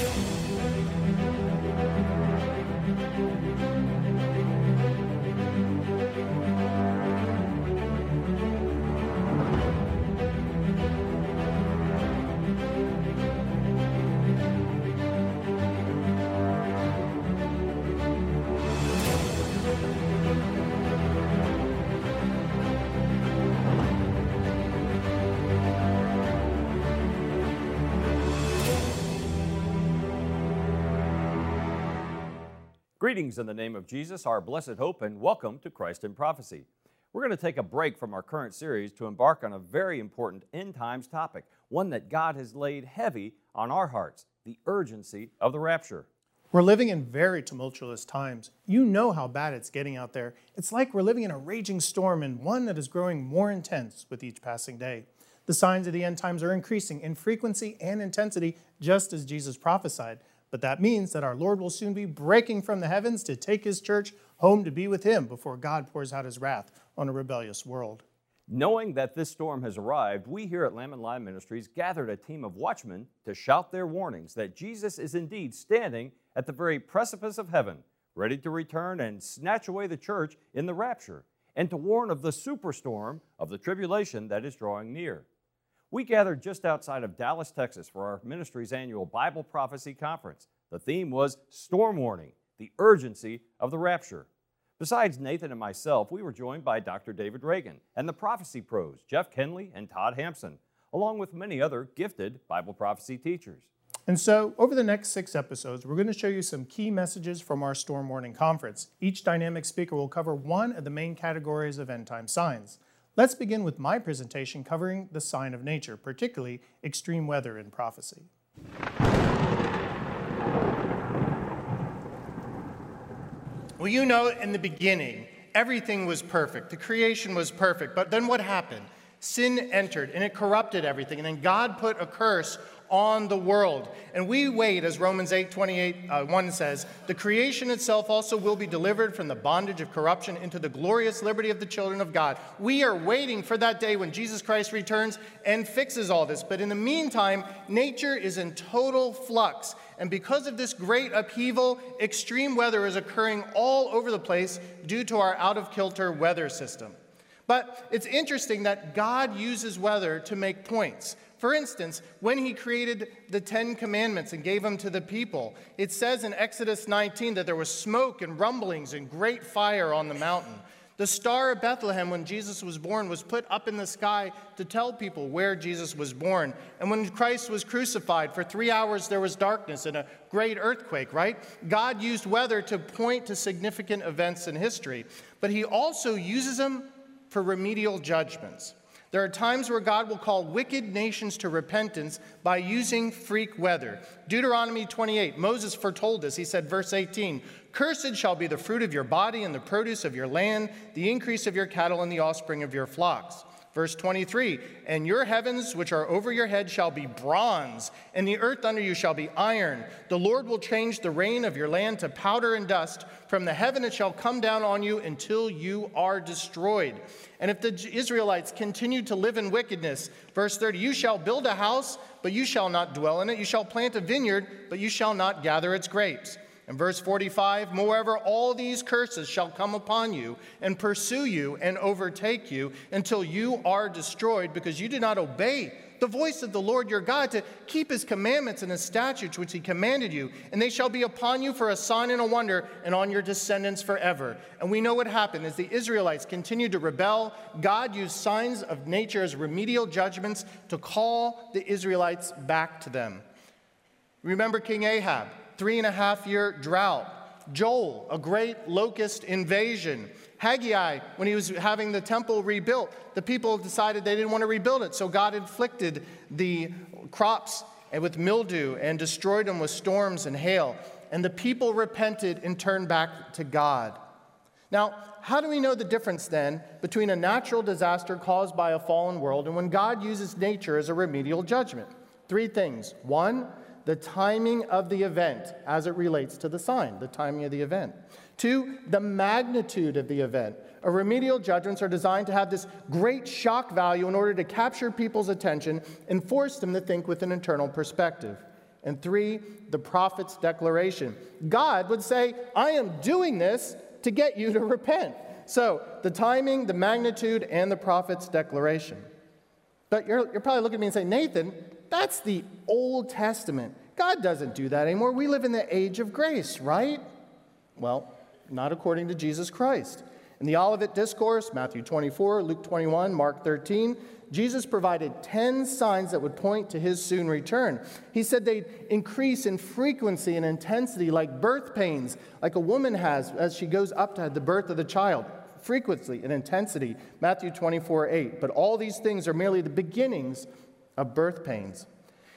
you. Greetings in the name of Jesus, our blessed hope, and welcome to Christ in Prophecy. We're going to take a break from our current series to embark on a very important end times topic, one that God has laid heavy on our hearts the urgency of the rapture. We're living in very tumultuous times. You know how bad it's getting out there. It's like we're living in a raging storm and one that is growing more intense with each passing day. The signs of the end times are increasing in frequency and intensity, just as Jesus prophesied. But that means that our Lord will soon be breaking from the heavens to take his church home to be with him before God pours out his wrath on a rebellious world. Knowing that this storm has arrived, we here at Lamb and Lion Ministries gathered a team of watchmen to shout their warnings that Jesus is indeed standing at the very precipice of heaven, ready to return and snatch away the church in the rapture, and to warn of the superstorm of the tribulation that is drawing near. We gathered just outside of Dallas, Texas for our ministry's annual Bible Prophecy Conference. The theme was Storm Warning, the urgency of the rapture. Besides Nathan and myself, we were joined by Dr. David Reagan and the prophecy pros, Jeff Kinley and Todd Hampson, along with many other gifted Bible prophecy teachers. And so, over the next six episodes, we're going to show you some key messages from our Storm Warning Conference. Each dynamic speaker will cover one of the main categories of end time signs. Let's begin with my presentation covering the sign of nature, particularly extreme weather in prophecy. Well, you know, in the beginning, everything was perfect. The creation was perfect. But then what happened? Sin entered and it corrupted everything. And then God put a curse on the world. And we wait, as Romans 8 28 uh, 1 says, the creation itself also will be delivered from the bondage of corruption into the glorious liberty of the children of God. We are waiting for that day when Jesus Christ returns and fixes all this. But in the meantime, nature is in total flux. And because of this great upheaval, extreme weather is occurring all over the place due to our out of kilter weather system. But it's interesting that God uses weather to make points. For instance, when he created the Ten Commandments and gave them to the people, it says in Exodus 19 that there was smoke and rumblings and great fire on the mountain. The star of Bethlehem, when Jesus was born, was put up in the sky to tell people where Jesus was born. And when Christ was crucified, for three hours there was darkness and a great earthquake, right? God used weather to point to significant events in history, but he also uses them for remedial judgments. There are times where God will call wicked nations to repentance by using freak weather. Deuteronomy 28, Moses foretold this. He said, verse 18, Cursed shall be the fruit of your body and the produce of your land, the increase of your cattle and the offspring of your flocks. Verse 23 And your heavens, which are over your head, shall be bronze, and the earth under you shall be iron. The Lord will change the rain of your land to powder and dust. From the heaven it shall come down on you until you are destroyed. And if the Israelites continue to live in wickedness, verse 30 You shall build a house, but you shall not dwell in it. You shall plant a vineyard, but you shall not gather its grapes. In verse 45, moreover, all these curses shall come upon you and pursue you and overtake you until you are destroyed because you did not obey the voice of the Lord your God to keep his commandments and his statutes which he commanded you. And they shall be upon you for a sign and a wonder and on your descendants forever. And we know what happened as the Israelites continued to rebel. God used signs of nature as remedial judgments to call the Israelites back to them. Remember King Ahab three and a half year drought. Joel, a great locust invasion. Haggai, when he was having the temple rebuilt, the people decided they didn't want to rebuild it, so God inflicted the crops with mildew and destroyed them with storms and hail. And the people repented and turned back to God. Now, how do we know the difference then between a natural disaster caused by a fallen world and when God uses nature as a remedial judgment? Three things. One, the timing of the event as it relates to the sign, the timing of the event. Two, the magnitude of the event. A remedial judgments are designed to have this great shock value in order to capture people's attention and force them to think with an internal perspective. And three, the prophet's declaration. God would say, I am doing this to get you to repent. So the timing, the magnitude, and the prophet's declaration. But you're, you're probably looking at me and saying, Nathan, that's the Old Testament. God doesn't do that anymore. We live in the age of grace, right? Well, not according to Jesus Christ. In the Olivet Discourse, Matthew 24, Luke 21, Mark 13, Jesus provided 10 signs that would point to his soon return. He said they'd increase in frequency and intensity, like birth pains, like a woman has as she goes up to the birth of the child. Frequency and intensity, Matthew 24, 8. But all these things are merely the beginnings of birth pains.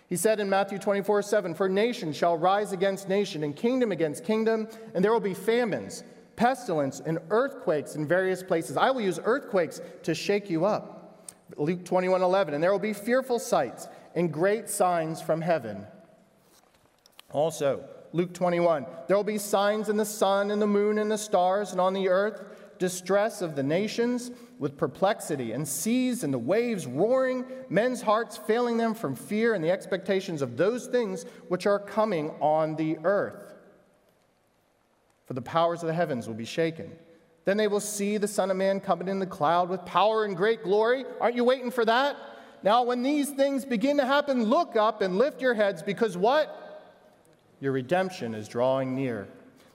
He said in Matthew 24, 7, For nation shall rise against nation, and kingdom against kingdom, and there will be famines, pestilence, and earthquakes in various places. I will use earthquakes to shake you up. Luke 21 11. And there will be fearful sights and great signs from heaven. Also, Luke 21. There will be signs in the sun and the moon and the stars and on the earth, distress of the nations with perplexity, and seas and the waves roaring, men's hearts failing them from fear and the expectations of those things which are coming on the earth. For the powers of the heavens will be shaken. Then they will see the Son of Man coming in the cloud with power and great glory. Aren't you waiting for that? Now, when these things begin to happen, look up and lift your heads because what? Your redemption is drawing near.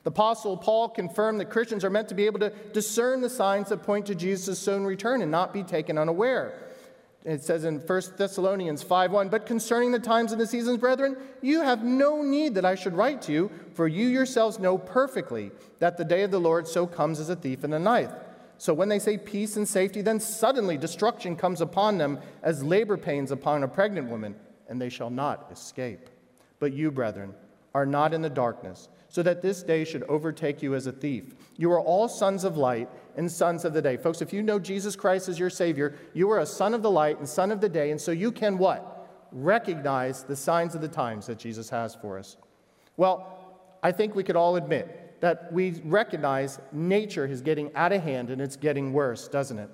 The Apostle Paul confirmed that Christians are meant to be able to discern the signs that point to Jesus' soon return and not be taken unaware. It says in 1 Thessalonians 5:1, "But concerning the times and the seasons, brethren, you have no need that I should write to you, for you yourselves know perfectly that the day of the Lord so comes as a thief in the night. So when they say peace and safety, then suddenly destruction comes upon them as labor pains upon a pregnant woman, and they shall not escape. But you, brethren, are not in the darkness, so that this day should overtake you as a thief. You are all sons of light and sons of the day. Folks, if you know Jesus Christ as your Savior, you are a son of the light and son of the day, and so you can what? Recognize the signs of the times that Jesus has for us. Well, I think we could all admit that we recognize nature is getting out of hand and it's getting worse, doesn't it?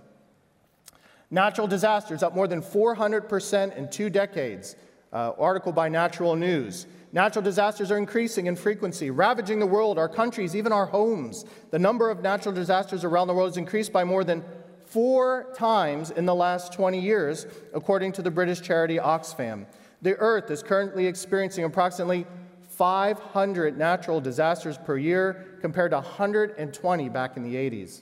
Natural disasters up more than 400% in two decades. Uh, article by Natural News. Natural disasters are increasing in frequency, ravaging the world, our countries, even our homes. The number of natural disasters around the world has increased by more than four times in the last 20 years, according to the British charity Oxfam. The Earth is currently experiencing approximately 500 natural disasters per year, compared to 120 back in the 80s.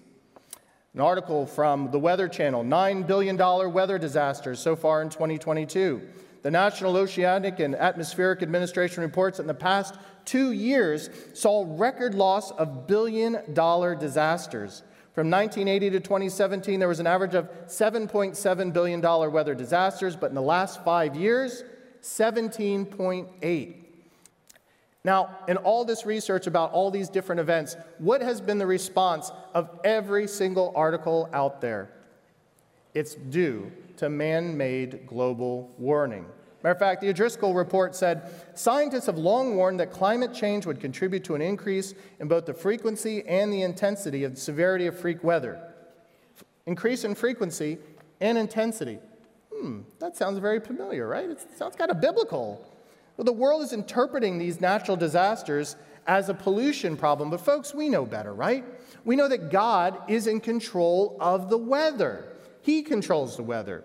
An article from the Weather Channel $9 billion weather disasters so far in 2022. The National Oceanic and Atmospheric Administration reports that in the past two years saw record loss of billion dollar disasters. From 1980 to 2017, there was an average of $7.7 billion weather disasters, but in the last five years, 17.8. Now, in all this research about all these different events, what has been the response of every single article out there? It's due to man made global warming. Matter of fact, the O'Driscoll report said scientists have long warned that climate change would contribute to an increase in both the frequency and the intensity of the severity of freak weather. Increase in frequency and intensity. Hmm, that sounds very familiar, right? It sounds kind of biblical. Well, the world is interpreting these natural disasters as a pollution problem, but folks, we know better, right? We know that God is in control of the weather. He controls the weather.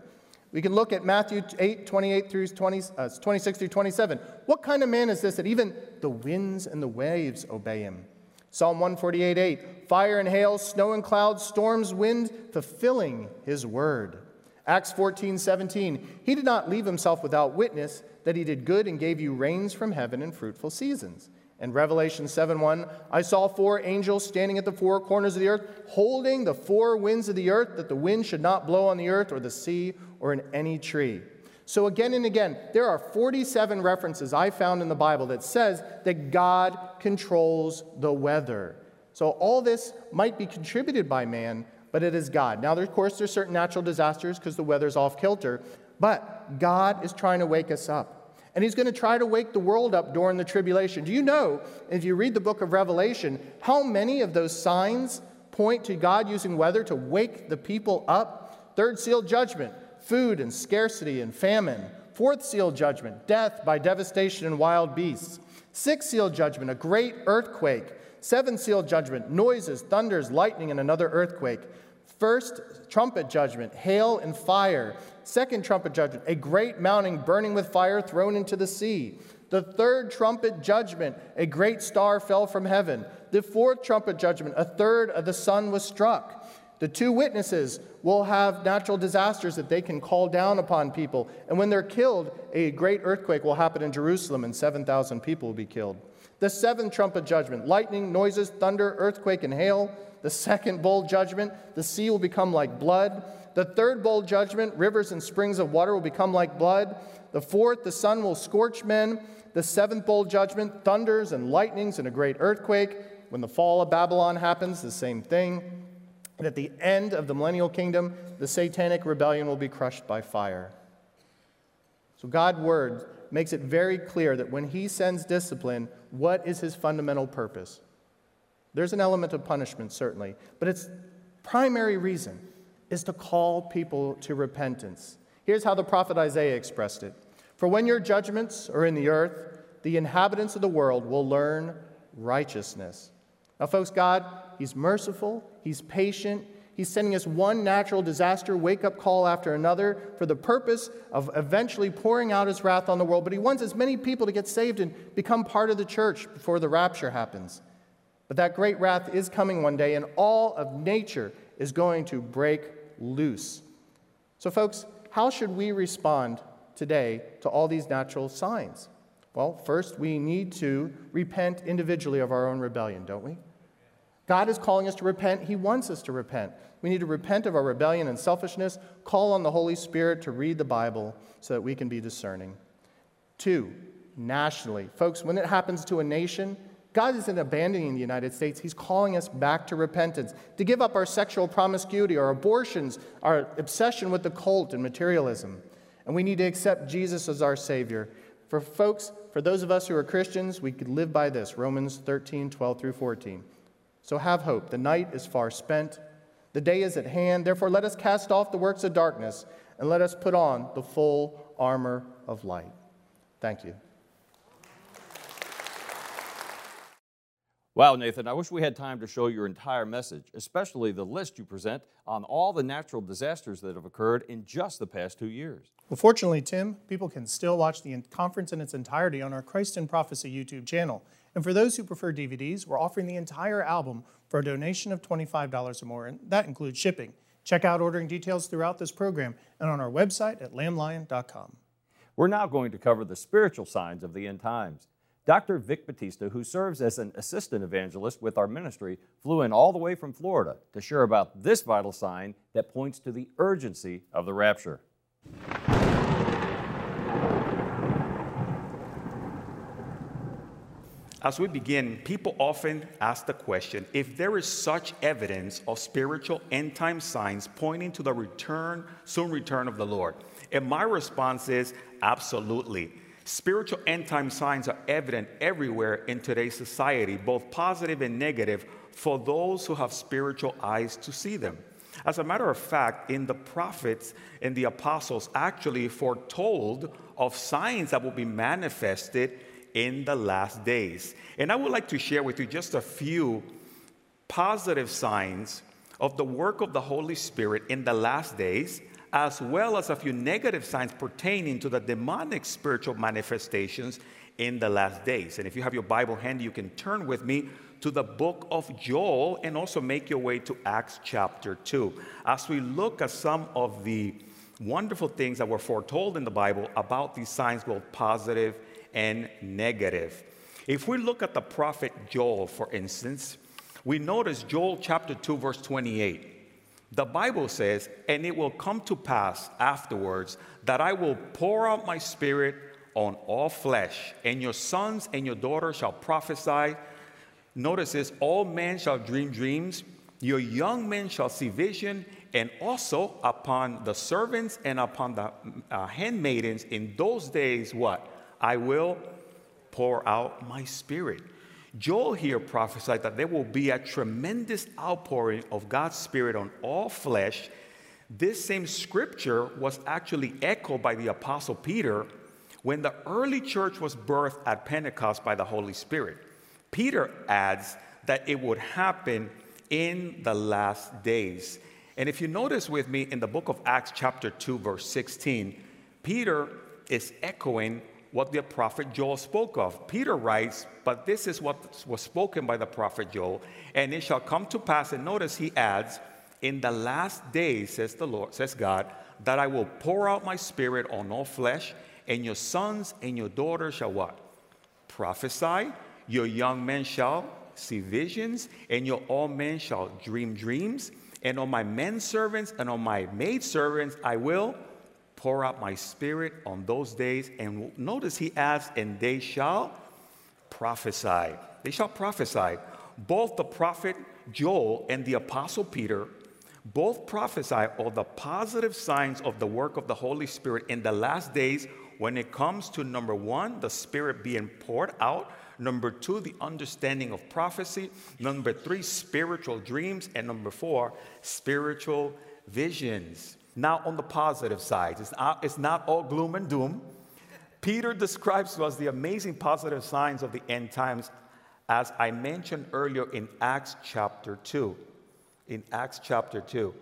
We can look at Matthew 8, 28 through 20, uh, 26 through 27. What kind of man is this that even the winds and the waves obey him? Psalm 148, 8. Fire and hail, snow and clouds, storms, wind, fulfilling his word. Acts 14, 17. He did not leave himself without witness that he did good and gave you rains from heaven and fruitful seasons. In Revelation 7 1, I saw four angels standing at the four corners of the earth, holding the four winds of the earth, that the wind should not blow on the earth or the sea or in any tree. So, again and again, there are 47 references I found in the Bible that says that God controls the weather. So, all this might be contributed by man, but it is God. Now, of course, there's certain natural disasters because the weather's off kilter, but God is trying to wake us up and he's going to try to wake the world up during the tribulation. Do you know, if you read the book of Revelation, how many of those signs point to God using weather to wake the people up? Third seal judgment, food and scarcity and famine, Fourth seal judgment, death by devastation and wild beasts. Sixth seal judgment, a great earthquake. Seventh seal judgment, noises, thunders, lightning, and another earthquake. First trumpet judgment, hail and fire. Second trumpet judgment, a great mountain burning with fire thrown into the sea. The third trumpet judgment, a great star fell from heaven. The fourth trumpet judgment, a third of the sun was struck. The two witnesses will have natural disasters that they can call down upon people. And when they're killed, a great earthquake will happen in Jerusalem and 7,000 people will be killed. The seventh trumpet judgment lightning, noises, thunder, earthquake, and hail. The second bowl judgment the sea will become like blood. The third bowl judgment rivers and springs of water will become like blood. The fourth, the sun will scorch men. The seventh bowl judgment thunders and lightnings and a great earthquake. When the fall of Babylon happens, the same thing. And at the end of the millennial kingdom, the satanic rebellion will be crushed by fire. So God's word makes it very clear that when he sends discipline, what is his fundamental purpose? There's an element of punishment, certainly, but its primary reason is to call people to repentance. Here's how the prophet Isaiah expressed it For when your judgments are in the earth, the inhabitants of the world will learn righteousness. Now, folks, God, He's merciful, He's patient. He's sending us one natural disaster wake up call after another for the purpose of eventually pouring out His wrath on the world. But He wants as many people to get saved and become part of the church before the rapture happens. But that great wrath is coming one day, and all of nature is going to break loose. So, folks, how should we respond today to all these natural signs? Well, first, we need to repent individually of our own rebellion, don't we? God is calling us to repent. He wants us to repent. We need to repent of our rebellion and selfishness, call on the Holy Spirit to read the Bible so that we can be discerning. Two, nationally. Folks, when it happens to a nation, God isn't abandoning the United States. He's calling us back to repentance, to give up our sexual promiscuity, our abortions, our obsession with the cult and materialism. And we need to accept Jesus as our Savior. For folks, for those of us who are Christians, we could live by this Romans 13, 12 through 14. So have hope. The night is far spent, the day is at hand. Therefore, let us cast off the works of darkness and let us put on the full armor of light. Thank you. Wow, Nathan, I wish we had time to show your entire message, especially the list you present on all the natural disasters that have occurred in just the past two years. Well, fortunately, Tim, people can still watch the conference in its entirety on our Christ in Prophecy YouTube channel. And for those who prefer DVDs, we're offering the entire album for a donation of $25 or more, and that includes shipping. Check out ordering details throughout this program and on our website at lamblion.com. We're now going to cover the spiritual signs of the end times. Dr. Vic Batista, who serves as an assistant evangelist with our ministry, flew in all the way from Florida to share about this vital sign that points to the urgency of the rapture. As we begin, people often ask the question if there is such evidence of spiritual end time signs pointing to the return, soon return of the Lord. And my response is absolutely. Spiritual end time signs are evident everywhere in today's society, both positive and negative, for those who have spiritual eyes to see them. As a matter of fact, in the prophets and the apostles actually foretold of signs that will be manifested in the last days. And I would like to share with you just a few positive signs of the work of the Holy Spirit in the last days, as well as a few negative signs pertaining to the demonic spiritual manifestations in the last days. And if you have your Bible handy, you can turn with me to the book of Joel and also make your way to Acts chapter 2 as we look at some of the wonderful things that were foretold in the Bible about these signs, both positive and negative. If we look at the prophet Joel, for instance, we notice Joel chapter 2, verse 28. The Bible says, And it will come to pass afterwards that I will pour out my spirit on all flesh, and your sons and your daughters shall prophesy. Notice this all men shall dream dreams, your young men shall see vision, and also upon the servants and upon the uh, handmaidens in those days, what? I will pour out my spirit. Joel here prophesied that there will be a tremendous outpouring of God's spirit on all flesh This same scripture was actually echoed by the Apostle Peter when the early church was birthed at Pentecost by the Holy Spirit. Peter adds that it would happen in the last days. And if you notice with me in the book of Acts, chapter 2, verse 16, Peter is echoing what the prophet Joel spoke of. Peter writes, But this is what was spoken by the prophet Joel, and it shall come to pass, and notice he adds, In the last days, says the Lord, says God, that I will pour out my spirit on all flesh, and your sons and your daughters shall what? Prophesy, your young men shall see visions, and your old men shall dream dreams. And on my men servants and on my maid servants I will pour out my spirit on those days. And notice he adds, and they shall prophesy. They shall prophesy. Both the prophet Joel and the apostle Peter both prophesy all the positive signs of the work of the Holy Spirit in the last days when it comes to number one, the Spirit being poured out, number two, the understanding of prophecy, number three, spiritual dreams, and number four, spiritual visions. Now, on the positive side, it's not, it's not all gloom and doom. Peter describes to us the amazing positive signs of the end times, as I mentioned earlier in Acts chapter 2. In Acts chapter 2.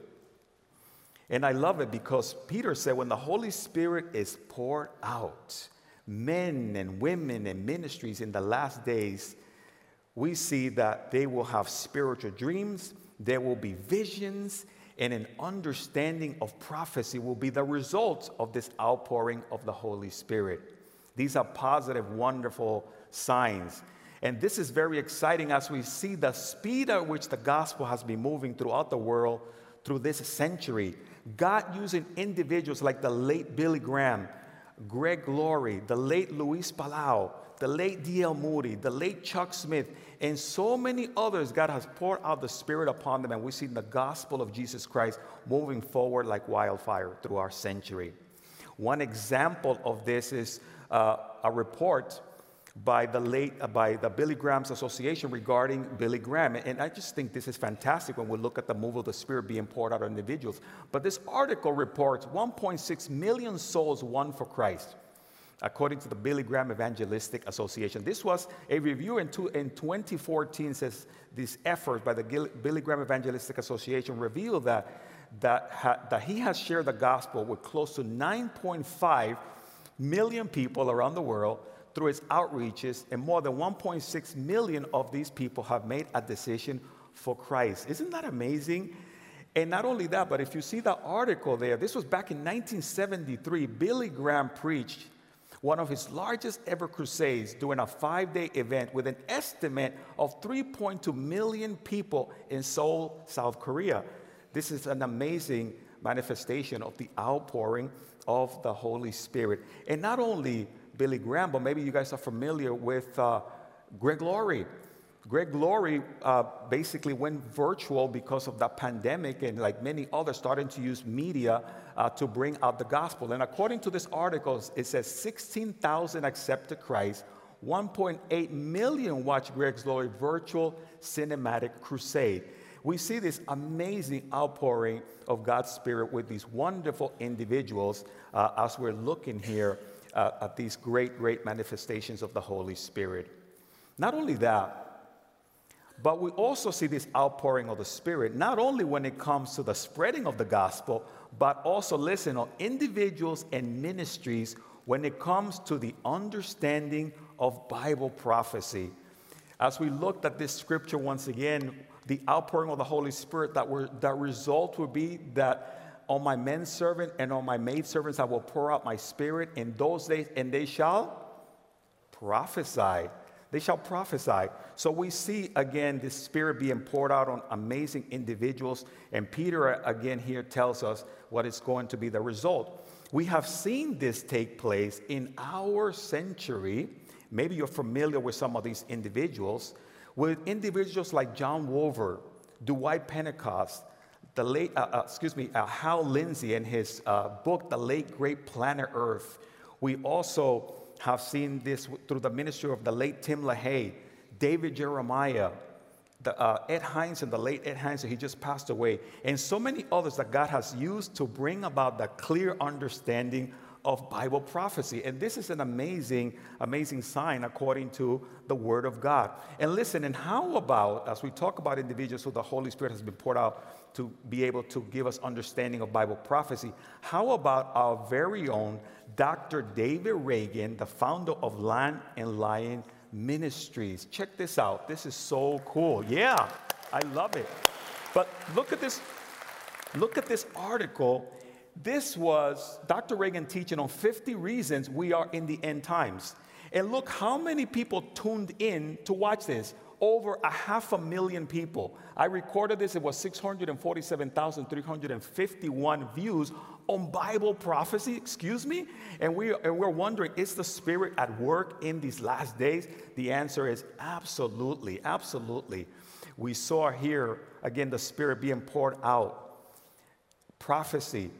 And I love it because Peter said, when the Holy Spirit is poured out, men and women and ministries in the last days, we see that they will have spiritual dreams, there will be visions, and an understanding of prophecy will be the result of this outpouring of the Holy Spirit. These are positive, wonderful signs. And this is very exciting as we see the speed at which the gospel has been moving throughout the world through this century. God using individuals like the late Billy Graham, Greg Laurie, the late Luis Palau, the late D.L. Moody, the late Chuck Smith, and so many others, God has poured out the Spirit upon them, and we see the gospel of Jesus Christ moving forward like wildfire through our century. One example of this is uh, a report by the late uh, by the Billy Graham's Association regarding Billy Graham, and I just think this is fantastic when we look at the move of the Spirit being poured out on individuals. But this article reports 1.6 million souls won for Christ according to the Billy Graham Evangelistic Association. This was a review in, two, in 2014 says these efforts by the Billy Graham Evangelistic Association reveal that, that, ha, that he has shared the gospel with close to 9.5 million people around the world through its outreaches, and more than 1.6 million of these people have made a decision for Christ. Isn't that amazing? And not only that, but if you see the article there, this was back in 1973. Billy Graham preached one of his largest ever crusades during a five day event with an estimate of 3.2 million people in Seoul, South Korea. This is an amazing manifestation of the outpouring of the Holy Spirit. And not only Billy Graham, but maybe you guys are familiar with uh, Greg Laurie. Greg Laurie uh, basically went virtual because of the pandemic, and like many others, starting to use media uh, to bring out the gospel. And according to this article, it says 16,000 accepted Christ, 1.8 million watched Greg Laurie virtual cinematic crusade. We see this amazing outpouring of God's Spirit with these wonderful individuals uh, as we're looking here uh, at these great, great manifestations of the Holy Spirit. Not only that, but we also see this outpouring of the Spirit, not only when it comes to the spreading of the gospel, but also, listen, on individuals and ministries when it comes to the understanding of Bible prophecy. As we looked at this scripture once again, the outpouring of the Holy Spirit, that, were, that result would be that on my men servant and on my maid servants I will pour out my spirit in those days, and they shall prophesy. They shall prophesy. So we see again this spirit being poured out on amazing individuals. And Peter uh, again here tells us what is going to be the result. We have seen this take place in our century. Maybe you're familiar with some of these individuals, with individuals like John Walvoord, Dwight Pentecost, the late, uh, uh, excuse me, uh, Hal Lindsey and his uh, book, The Late Great Planet Earth. We also have seen this through the ministry of the late Tim LaHaye, David Jeremiah, the, uh, Ed Hindson, the late Ed Hindson, he just passed away, and so many others that God has used to bring about the clear understanding of Bible prophecy. And this is an amazing, amazing sign according to the Word of God. And listen, and how about, as we talk about individuals who the Holy Spirit has been poured out to be able to give us understanding of Bible prophecy, how about our very own Dr. David Reagan, the founder of Lamb and Lion Ministries? Check this out. This is so cool. Yeah, I love it. But look at this. Look at this article this was Dr. Reagan teaching on 50 reasons we are in the end times. And look how many people tuned in to watch this. Over a half a million people. I recorded this, it was 647,351 views on Bible prophecy, excuse me. And, we, and we're wondering, is the Spirit at work in these last days? The answer is absolutely, absolutely. We saw here, again, the Spirit being poured out. Prophecy,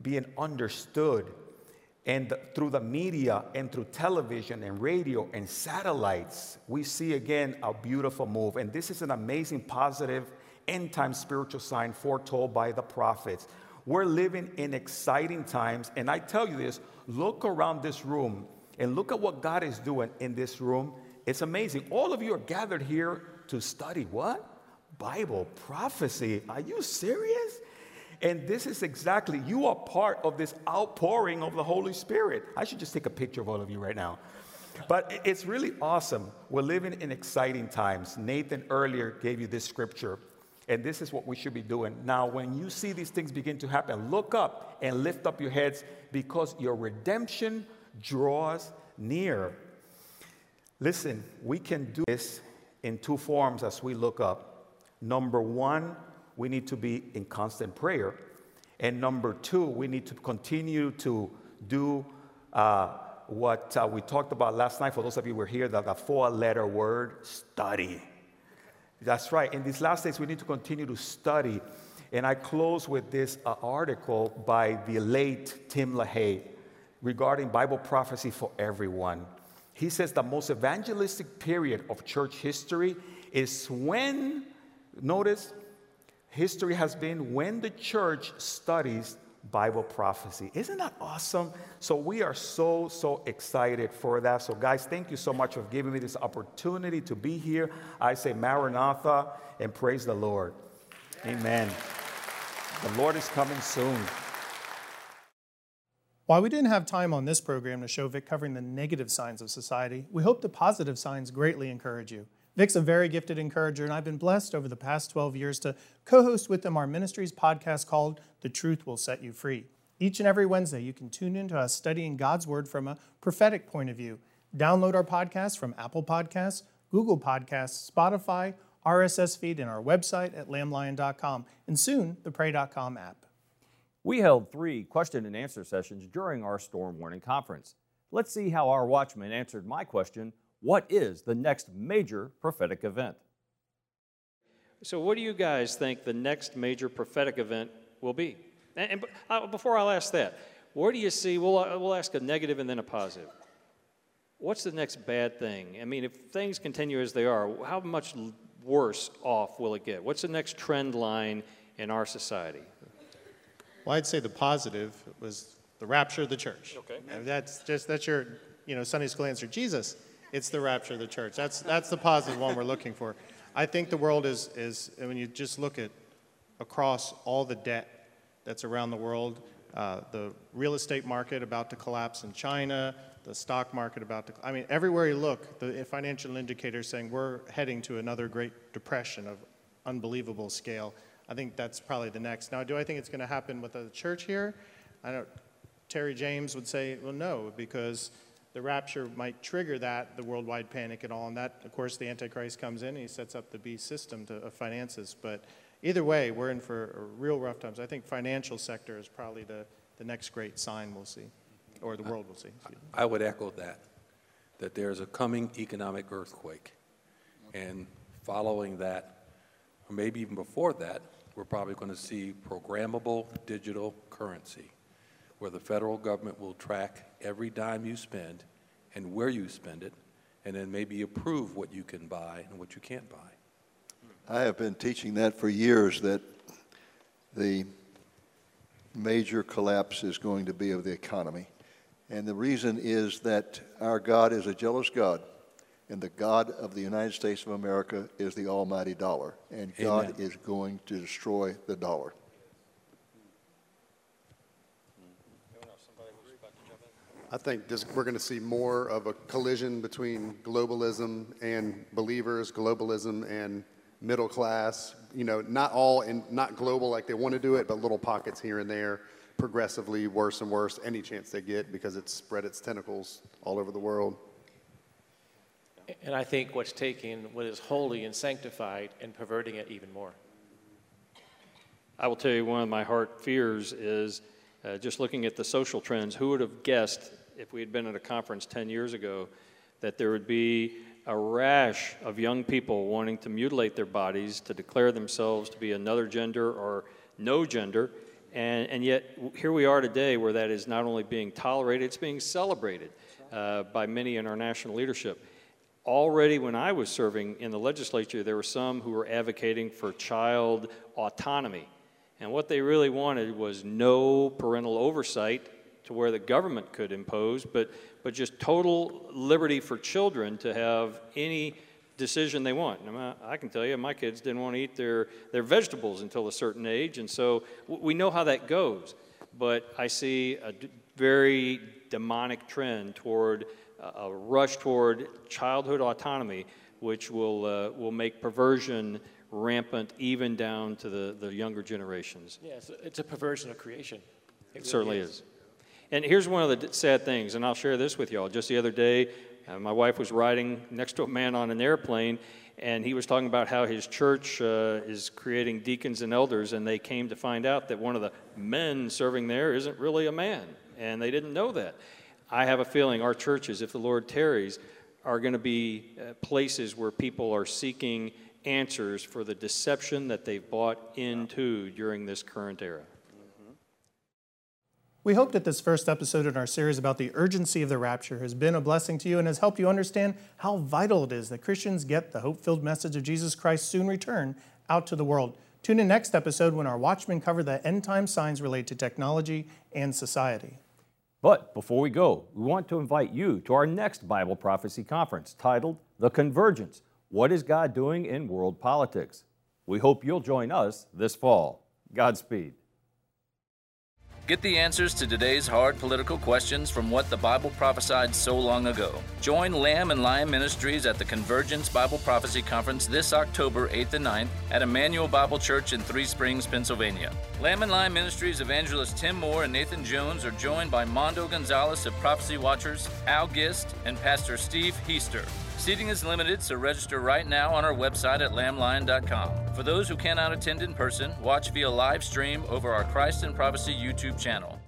being understood and through the media and through television and radio and satellites, we see again a beautiful move. And this is an amazing, positive, end time spiritual sign foretold by the prophets. We're living in exciting times. And I tell you this look around this room and look at what God is doing in this room. It's amazing. All of you are gathered here to study what? Bible prophecy. Are you serious? And this is exactly, you are part of this outpouring of the Holy Spirit. I should just take a picture of all of you right now. But it's really awesome. We're living in exciting times. Nathan earlier gave you this scripture, and this is what we should be doing. Now, when you see these things begin to happen, look up and lift up your heads because your redemption draws near. Listen, we can do this in two forms as we look up. Number one, we need to be in constant prayer. And number two, we need to continue to do uh, what uh, we talked about last night. For those of you who were here, the, the four letter word study. That's right. In these last days, we need to continue to study. And I close with this uh, article by the late Tim LaHaye regarding Bible prophecy for everyone. He says the most evangelistic period of church history is when, notice, history has been when the church studies Bible prophecy. Isn't that awesome? So we are so, so excited for that. So, guys, thank you so much for giving me this opportunity to be here. I say Maranatha and praise the Lord. Amen. The Lord is coming soon. While we didn't have time on this program to show Vic covering the negative signs of society, we hope the positive signs greatly encourage you. Vic's a very gifted encourager, and I've been blessed over the past 12 years to co host with him our ministry's podcast called The Truth Will Set You Free. Each and every Wednesday, you can tune into us studying God's Word from a prophetic point of view. Download our podcast from Apple Podcasts, Google Podcasts, Spotify, RSS feed, and our website at lamblion.com, and soon the pray.com app. We held three question and answer sessions during our storm warning conference. Let's see how our watchman answered my question what is the next major prophetic event? So, what do you guys think the next major prophetic event will be? And, and uh, before I'll ask that, where do you see? We'll, uh, we'll ask a negative and then a positive. What's the next bad thing? I mean, if things continue as they are, how much worse off will it get? What's the next trend line in our society? Well, I'd say the positive was the rapture of the church. Okay. And that's just that's your you know Sunday school answer. Jesus it's the rapture of the church. That's, that's the positive one we're looking for. I think the world is, is, when you just look at across all the debt that's around the world, uh, the real estate market about to collapse in China, the stock market about to, I mean, everywhere you look, the financial indicators saying we're heading to another great depression of unbelievable scale. I think that's probably the next. Now, do I think it's going to happen with the church here? I don't. Terry James would say, well, no, because the rapture might trigger that, the worldwide panic and all. And that, of course, the Antichrist comes in and he sets up the beast system to, of finances. But either way, we're in for real rough times. I think financial sector is probably the, the next great sign we'll see, or the world will see. I would echo that, that there's a coming economic earthquake. And following that, or maybe even before that, we're probably going to see programmable digital currency where the federal government will track every dime you spend and where you spend it, and then maybe approve what you can buy and what you can't buy. I have been teaching that for years that the major collapse is going to be of the economy. And the reason is that our God is a jealous God, and the God of the United States of America is the almighty dollar, and God Amen. is going to destroy the dollar. I think just we're going to see more of a collision between globalism and believers, globalism and middle class. You know, not all and not global like they want to do it, but little pockets here and there, progressively worse and worse any chance they get because it's spread its tentacles all over the world. And I think what's taking what is holy and sanctified and perverting it even more. I will tell you one of my heart fears is uh, just looking at the social trends. Who would have guessed if we had been at a conference 10 years ago that there would be a rash of young people wanting to mutilate their bodies to declare themselves to be another gender or no gender? And, and yet, here we are today where that is not only being tolerated, it's being celebrated uh, by many in our national leadership. Already, when I was serving in the legislature, there were some who were advocating for child autonomy. And what they really wanted was no parental oversight to where the government could impose, but, but just total liberty for children to have any decision they want. I I can tell you, my kids didn't want to eat their, their vegetables until a certain age, and so we know how that goes. But I see a d- very demonic trend toward a a rush toward childhood autonomy, which will, uh, will make perversion rampant even down to the, the younger generations. Yeah, it's a, it's a perversion of creation. It, It certainly is. And here's one of the sad things, and I'll share this with y'all. Just the other day, uh, my wife was riding next to a man on an airplane, and he was talking about how his church uh, is creating deacons and elders, and they came to find out that one of the men serving there isn't really a man, and they didn't know that. I have a feeling our churches, if the Lord tarries, are going to be uh, places where people are seeking answers for the deception that they've bought into during this current era. We hope that this first episode in our series about the urgency of the rapture has been a blessing to you and has helped you understand how vital it is that Christians get the hope filled message of Jesus Christ's soon return out to the world. Tune in next episode when our watchmen cover the end time signs related to technology and society. But before we go, we want to invite you to our next Bible prophecy conference titled The Convergence What is God Doing in World Politics? We hope you'll join us this fall. Godspeed. Get the answers to today's hard political questions from what the Bible prophesied so long ago. Join Lamb and Lion Ministries at the Convergence Bible Prophecy Conference this October 8th and 9th at Emmanuel Bible Church in Three Springs, Pennsylvania. Lamb and Lion Ministries evangelist Tim Moore and Nathan Jones are joined by Mondo Gonzalez of Prophecy Watchers, Al Gist, and Pastor Steve Heister. Seating is limited, so register right now on our website at lamblion.com. For those who cannot attend in person, watch via live stream over our Christ in Prophecy YouTube channel.